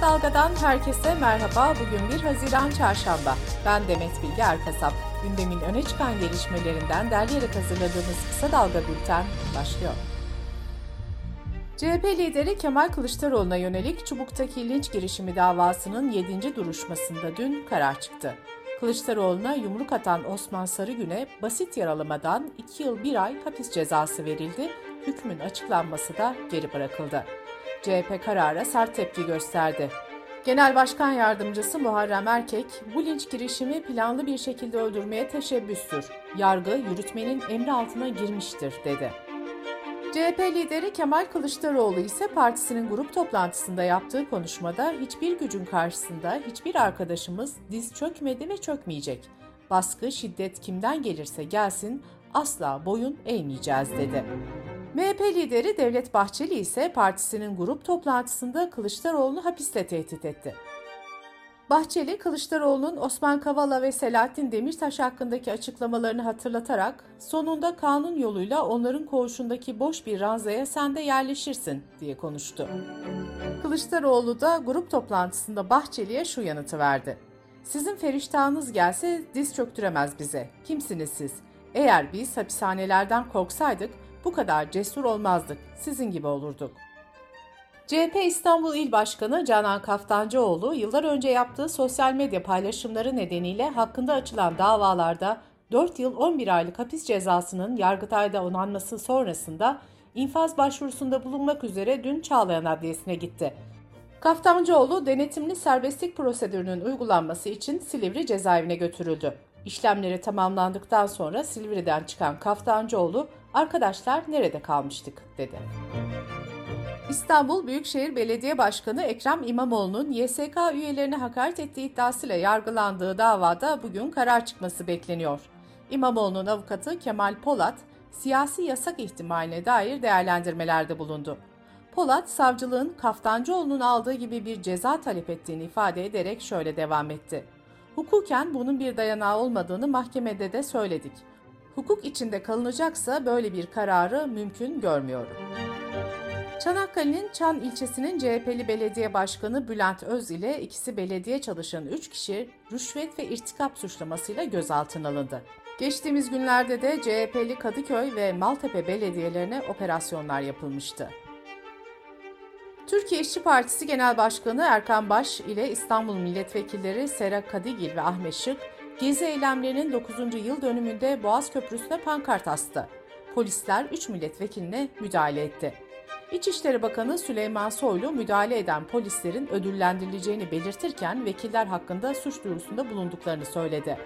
Kısa Dalga'dan herkese merhaba. Bugün 1 Haziran Çarşamba. Ben Demet Bilge Erkasap. Gündemin öne çıkan gelişmelerinden derleyerek hazırladığımız Kısa Dalga Bülten başlıyor. CHP lideri Kemal Kılıçdaroğlu'na yönelik Çubuk'taki linç girişimi davasının 7. duruşmasında dün karar çıktı. Kılıçdaroğlu'na yumruk atan Osman Sarıgün'e basit yaralamadan 2 yıl 1 ay hapis cezası verildi, hükmün açıklanması da geri bırakıldı. CHP karara sert tepki gösterdi. Genel Başkan Yardımcısı Muharrem Erkek, bu linç girişimi planlı bir şekilde öldürmeye teşebbüstür. Yargı yürütmenin emri altına girmiştir, dedi. CHP lideri Kemal Kılıçdaroğlu ise partisinin grup toplantısında yaptığı konuşmada hiçbir gücün karşısında hiçbir arkadaşımız diz çökmedi ve çökmeyecek. Baskı, şiddet kimden gelirse gelsin asla boyun eğmeyeceğiz dedi. MHP lideri Devlet Bahçeli ise partisinin grup toplantısında Kılıçdaroğlu'nu hapiste tehdit etti. Bahçeli, Kılıçdaroğlu'nun Osman Kavala ve Selahattin Demirtaş hakkındaki açıklamalarını hatırlatarak sonunda kanun yoluyla onların koğuşundaki boş bir ranzaya sen de yerleşirsin diye konuştu. Kılıçdaroğlu da grup toplantısında Bahçeli'ye şu yanıtı verdi. Sizin feriştahınız gelse diz çöktüremez bize. Kimsiniz siz? Eğer biz hapishanelerden korksaydık bu kadar cesur olmazdık, sizin gibi olurduk. CHP İstanbul İl Başkanı Canan Kaftancıoğlu yıllar önce yaptığı sosyal medya paylaşımları nedeniyle hakkında açılan davalarda 4 yıl 11 aylık hapis cezasının Yargıtay'da onanması sonrasında infaz başvurusunda bulunmak üzere dün Çağlayan Adliyesi'ne gitti. Kaftancıoğlu denetimli serbestlik prosedürünün uygulanması için Silivri cezaevine götürüldü. İşlemleri tamamlandıktan sonra Silivri'den çıkan Kaftancıoğlu Arkadaşlar nerede kalmıştık dedi. İstanbul Büyükşehir Belediye Başkanı Ekrem İmamoğlu'nun YSK üyelerine hakaret ettiği iddiasıyla yargılandığı davada bugün karar çıkması bekleniyor. İmamoğlu'nun avukatı Kemal Polat, siyasi yasak ihtimaline dair değerlendirmelerde bulundu. Polat, savcılığın Kaftancıoğlu'nun aldığı gibi bir ceza talep ettiğini ifade ederek şöyle devam etti. Hukuken bunun bir dayanağı olmadığını mahkemede de söyledik hukuk içinde kalınacaksa böyle bir kararı mümkün görmüyorum. Çanakkale'nin Çan ilçesinin CHP'li belediye başkanı Bülent Öz ile ikisi belediye çalışan 3 kişi rüşvet ve irtikap suçlamasıyla gözaltına alındı. Geçtiğimiz günlerde de CHP'li Kadıköy ve Maltepe belediyelerine operasyonlar yapılmıştı. Türkiye İşçi Partisi Genel Başkanı Erkan Baş ile İstanbul milletvekilleri Sera Kadigil ve Ahmet Şık Gezi eylemlerinin 9. yıl dönümünde Boğaz Köprüsü'ne pankart astı. Polisler 3 milletvekiline müdahale etti. İçişleri Bakanı Süleyman Soylu müdahale eden polislerin ödüllendirileceğini belirtirken vekiller hakkında suç duyurusunda bulunduklarını söyledi.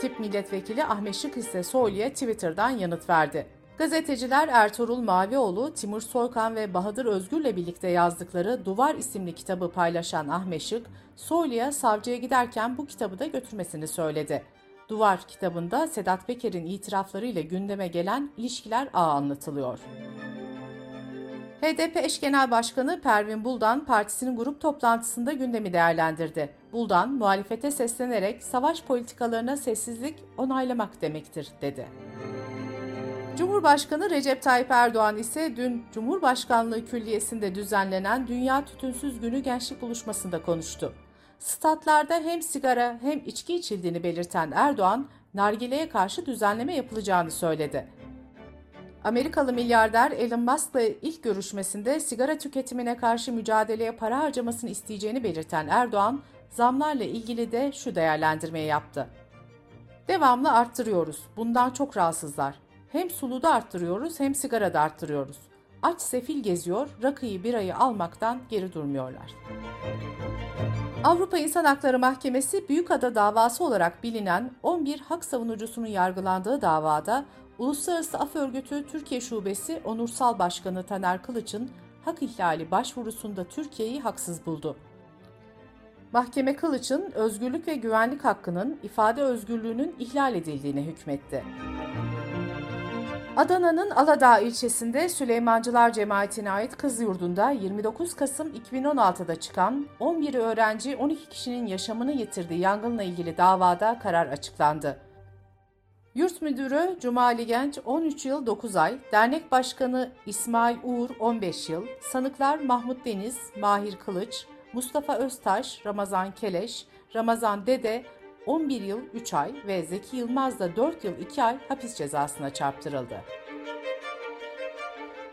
Tip milletvekili Ahmet Şık ise Soylu'ya Twitter'dan yanıt verdi. Gazeteciler Ertuğrul Mavioğlu, Timur Soykan ve Bahadır Özgür'le birlikte yazdıkları Duvar isimli kitabı paylaşan Ahmet Şık, Soylu'ya savcıya giderken bu kitabı da götürmesini söyledi. Duvar kitabında Sedat Peker'in itiraflarıyla gündeme gelen ilişkiler ağı anlatılıyor. HDP eş genel başkanı Pervin Buldan partisinin grup toplantısında gündemi değerlendirdi. Buldan muhalefete seslenerek savaş politikalarına sessizlik onaylamak demektir dedi. Cumhurbaşkanı Recep Tayyip Erdoğan ise dün Cumhurbaşkanlığı Külliyesi'nde düzenlenen Dünya Tütünsüz Günü Gençlik Buluşması'nda konuştu. Statlarda hem sigara hem içki içildiğini belirten Erdoğan, nargileye karşı düzenleme yapılacağını söyledi. Amerikalı milyarder Elon Musk'la ilk görüşmesinde sigara tüketimine karşı mücadeleye para harcamasını isteyeceğini belirten Erdoğan, zamlarla ilgili de şu değerlendirmeyi yaptı. Devamlı arttırıyoruz. Bundan çok rahatsızlar. Hem suluda arttırıyoruz hem sigarada arttırıyoruz. Aç sefil geziyor, rakıyı birayı almaktan geri durmuyorlar. Avrupa İnsan Hakları Mahkemesi Büyükada davası olarak bilinen 11 hak savunucusunun yargılandığı davada Uluslararası Af Örgütü Türkiye Şubesi Onursal Başkanı Taner Kılıç'ın hak ihlali başvurusunda Türkiye'yi haksız buldu. Mahkeme Kılıç'ın özgürlük ve güvenlik hakkının ifade özgürlüğünün ihlal edildiğine hükmetti. Adana'nın Aladağ ilçesinde Süleymancılar Cemaati'ne ait kız yurdunda 29 Kasım 2016'da çıkan 11 öğrenci 12 kişinin yaşamını yitirdiği yangınla ilgili davada karar açıklandı. Yurt müdürü Cumali Genç 13 yıl 9 ay, dernek başkanı İsmail Uğur 15 yıl, sanıklar Mahmut Deniz, Mahir Kılıç, Mustafa Öztaş, Ramazan Keleş, Ramazan Dede 11 yıl 3 ay ve Zeki Yılmaz da 4 yıl 2 ay hapis cezasına çarptırıldı.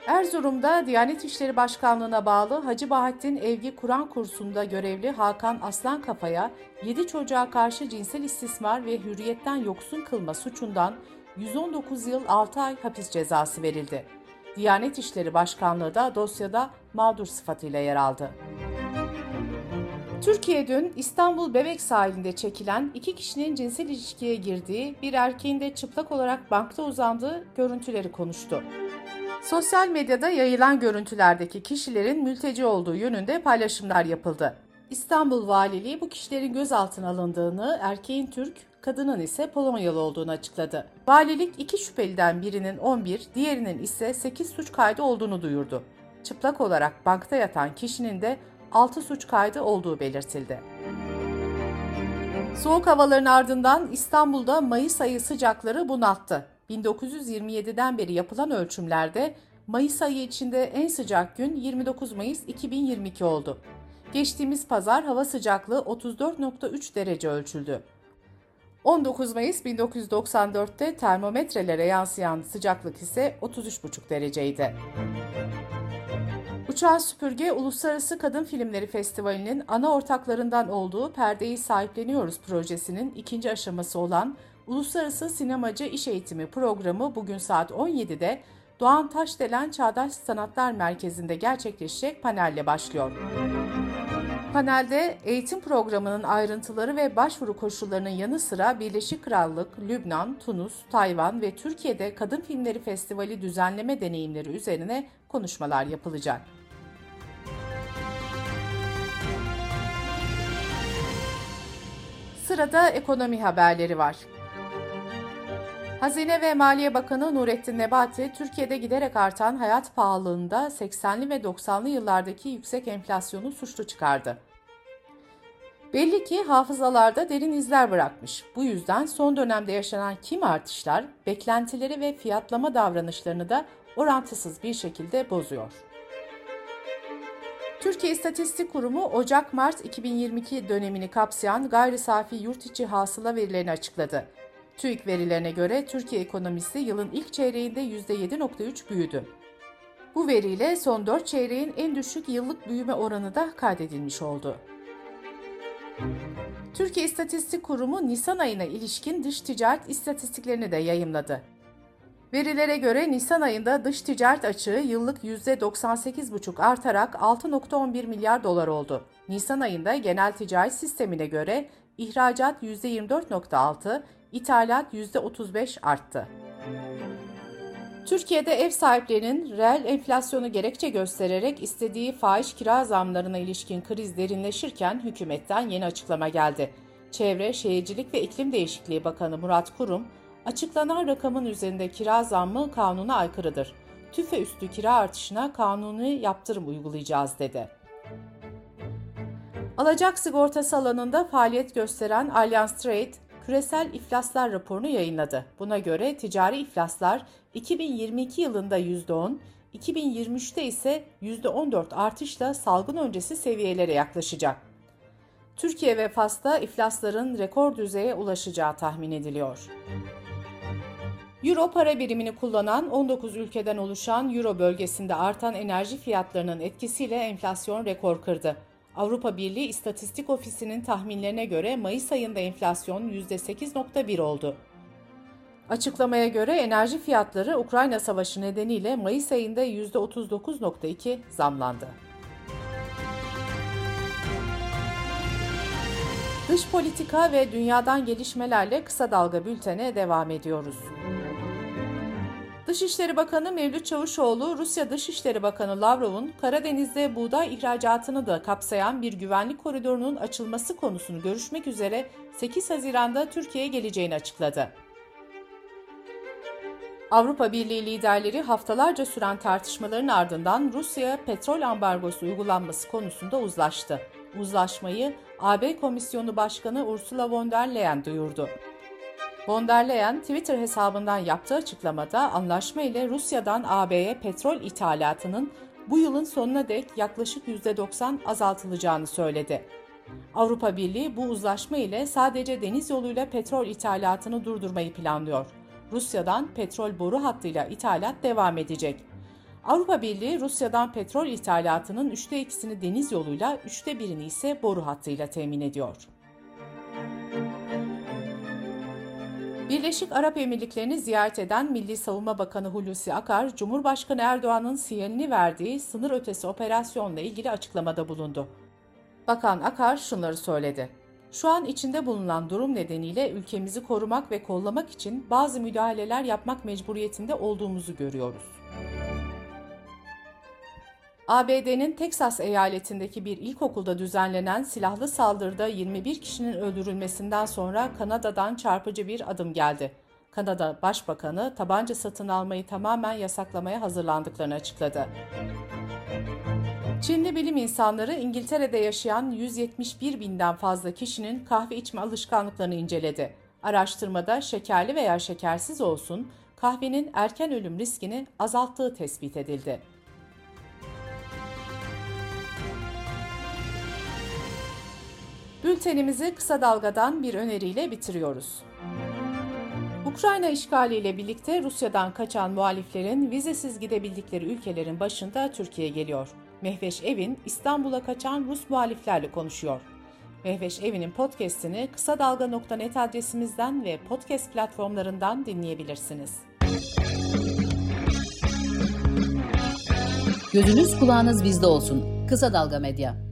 Erzurum'da Diyanet İşleri Başkanlığı'na bağlı Hacı Bahattin Evgi Kur'an kursunda görevli Hakan Aslan Kafa'ya 7 çocuğa karşı cinsel istismar ve hürriyetten yoksun kılma suçundan 119 yıl 6 ay hapis cezası verildi. Diyanet İşleri Başkanlığı da dosyada mağdur sıfatıyla yer aldı. Türkiye dün İstanbul Bebek sahilinde çekilen iki kişinin cinsel ilişkiye girdiği, bir erkeğin de çıplak olarak bankta uzandığı görüntüleri konuştu. Sosyal medyada yayılan görüntülerdeki kişilerin mülteci olduğu yönünde paylaşımlar yapıldı. İstanbul Valiliği bu kişilerin gözaltına alındığını, erkeğin Türk, kadının ise Polonyalı olduğunu açıkladı. Valilik iki şüpheliden birinin 11, diğerinin ise 8 suç kaydı olduğunu duyurdu. Çıplak olarak bankta yatan kişinin de 6 suç kaydı olduğu belirtildi. Soğuk havaların ardından İstanbul'da Mayıs ayı sıcakları bunalttı. 1927'den beri yapılan ölçümlerde Mayıs ayı içinde en sıcak gün 29 Mayıs 2022 oldu. Geçtiğimiz pazar hava sıcaklığı 34.3 derece ölçüldü. 19 Mayıs 1994'te termometrelere yansıyan sıcaklık ise 33,5 dereceydi. Uçan Süpürge Uluslararası Kadın Filmleri Festivali'nin ana ortaklarından olduğu Perdeyi Sahipleniyoruz projesinin ikinci aşaması olan Uluslararası Sinemacı İş Eğitimi programı bugün saat 17'de Doğan Taşdelen Çağdaş Sanatlar Merkezi'nde gerçekleşecek panelle başlıyor. Panelde eğitim programının ayrıntıları ve başvuru koşullarının yanı sıra Birleşik Krallık, Lübnan, Tunus, Tayvan ve Türkiye'de Kadın Filmleri Festivali düzenleme deneyimleri üzerine konuşmalar yapılacak. Sırada ekonomi haberleri var. Hazine ve Maliye Bakanı Nurettin Nebati, Türkiye'de giderek artan hayat pahalılığında 80'li ve 90'lı yıllardaki yüksek enflasyonu suçlu çıkardı. Belli ki hafızalarda derin izler bırakmış. Bu yüzden son dönemde yaşanan kim artışlar, beklentileri ve fiyatlama davranışlarını da orantısız bir şekilde bozuyor. Türkiye İstatistik Kurumu Ocak-Mart 2022 dönemini kapsayan gayri safi yurt içi hasıla verilerini açıkladı. TÜİK verilerine göre Türkiye ekonomisi yılın ilk çeyreğinde %7.3 büyüdü. Bu veriyle son 4 çeyreğin en düşük yıllık büyüme oranı da kaydedilmiş oldu. Türkiye İstatistik Kurumu Nisan ayına ilişkin dış ticaret istatistiklerini de yayımladı. Verilere göre Nisan ayında dış ticaret açığı yıllık %98,5 artarak 6.11 milyar dolar oldu. Nisan ayında genel ticaret sistemine göre ihracat %24.6, ithalat %35 arttı. Türkiye'de ev sahiplerinin reel enflasyonu gerekçe göstererek istediği fahiş kira zamlarına ilişkin kriz derinleşirken hükümetten yeni açıklama geldi. Çevre, Şehircilik ve İklim Değişikliği Bakanı Murat Kurum, açıklanan rakamın üzerinde kira zammı kanuna aykırıdır. Tüfe üstü kira artışına kanuni yaptırım uygulayacağız dedi. Alacak sigortası alanında faaliyet gösteren Allianz Trade, küresel iflaslar raporunu yayınladı. Buna göre ticari iflaslar 2022 yılında %10, 2023'te ise %14 artışla salgın öncesi seviyelere yaklaşacak. Türkiye ve Fas'ta iflasların rekor düzeye ulaşacağı tahmin ediliyor. Euro para birimini kullanan 19 ülkeden oluşan Euro bölgesinde artan enerji fiyatlarının etkisiyle enflasyon rekor kırdı. Avrupa Birliği İstatistik Ofisi'nin tahminlerine göre Mayıs ayında enflasyon %8.1 oldu. Açıklamaya göre enerji fiyatları Ukrayna Savaşı nedeniyle Mayıs ayında %39.2 zamlandı. Dış politika ve dünyadan gelişmelerle kısa dalga bültene devam ediyoruz. Dışişleri Bakanı Mevlüt Çavuşoğlu, Rusya Dışişleri Bakanı Lavrov'un Karadeniz'de buğday ihracatını da kapsayan bir güvenlik koridorunun açılması konusunu görüşmek üzere 8 Haziran'da Türkiye'ye geleceğini açıkladı. Avrupa Birliği liderleri haftalarca süren tartışmaların ardından Rusya'ya petrol ambargosu uygulanması konusunda uzlaştı. Uzlaşmayı AB Komisyonu Başkanı Ursula von der Leyen duyurdu. Von der Leyen Twitter hesabından yaptığı açıklamada anlaşma ile Rusya'dan AB'ye petrol ithalatının bu yılın sonuna dek yaklaşık %90 azaltılacağını söyledi. Avrupa Birliği bu uzlaşma ile sadece deniz yoluyla petrol ithalatını durdurmayı planlıyor. Rusya'dan petrol boru hattıyla ithalat devam edecek. Avrupa Birliği Rusya'dan petrol ithalatının üçte ikisini deniz yoluyla, üçte birini ise boru hattıyla temin ediyor. Birleşik Arap Emirlikleri'ni ziyaret eden Milli Savunma Bakanı Hulusi Akar, Cumhurbaşkanı Erdoğan'ın sinyalini verdiği sınır ötesi operasyonla ilgili açıklamada bulundu. Bakan Akar şunları söyledi. Şu an içinde bulunan durum nedeniyle ülkemizi korumak ve kollamak için bazı müdahaleler yapmak mecburiyetinde olduğumuzu görüyoruz. ABD'nin Teksas eyaletindeki bir ilkokulda düzenlenen silahlı saldırıda 21 kişinin öldürülmesinden sonra Kanada'dan çarpıcı bir adım geldi. Kanada Başbakanı tabanca satın almayı tamamen yasaklamaya hazırlandıklarını açıkladı. Çinli bilim insanları İngiltere'de yaşayan 171 binden fazla kişinin kahve içme alışkanlıklarını inceledi. Araştırmada şekerli veya şekersiz olsun kahvenin erken ölüm riskini azalttığı tespit edildi. Bültenimizi kısa dalgadan bir öneriyle bitiriyoruz. Ukrayna işgaliyle birlikte Rusya'dan kaçan muhaliflerin vizesiz gidebildikleri ülkelerin başında Türkiye geliyor. Mehveş Evin İstanbul'a kaçan Rus muhaliflerle konuşuyor. Mehveş Evin'in podcast'ini kısa dalga.net adresimizden ve podcast platformlarından dinleyebilirsiniz. Gözünüz kulağınız bizde olsun. Kısa Dalga Medya.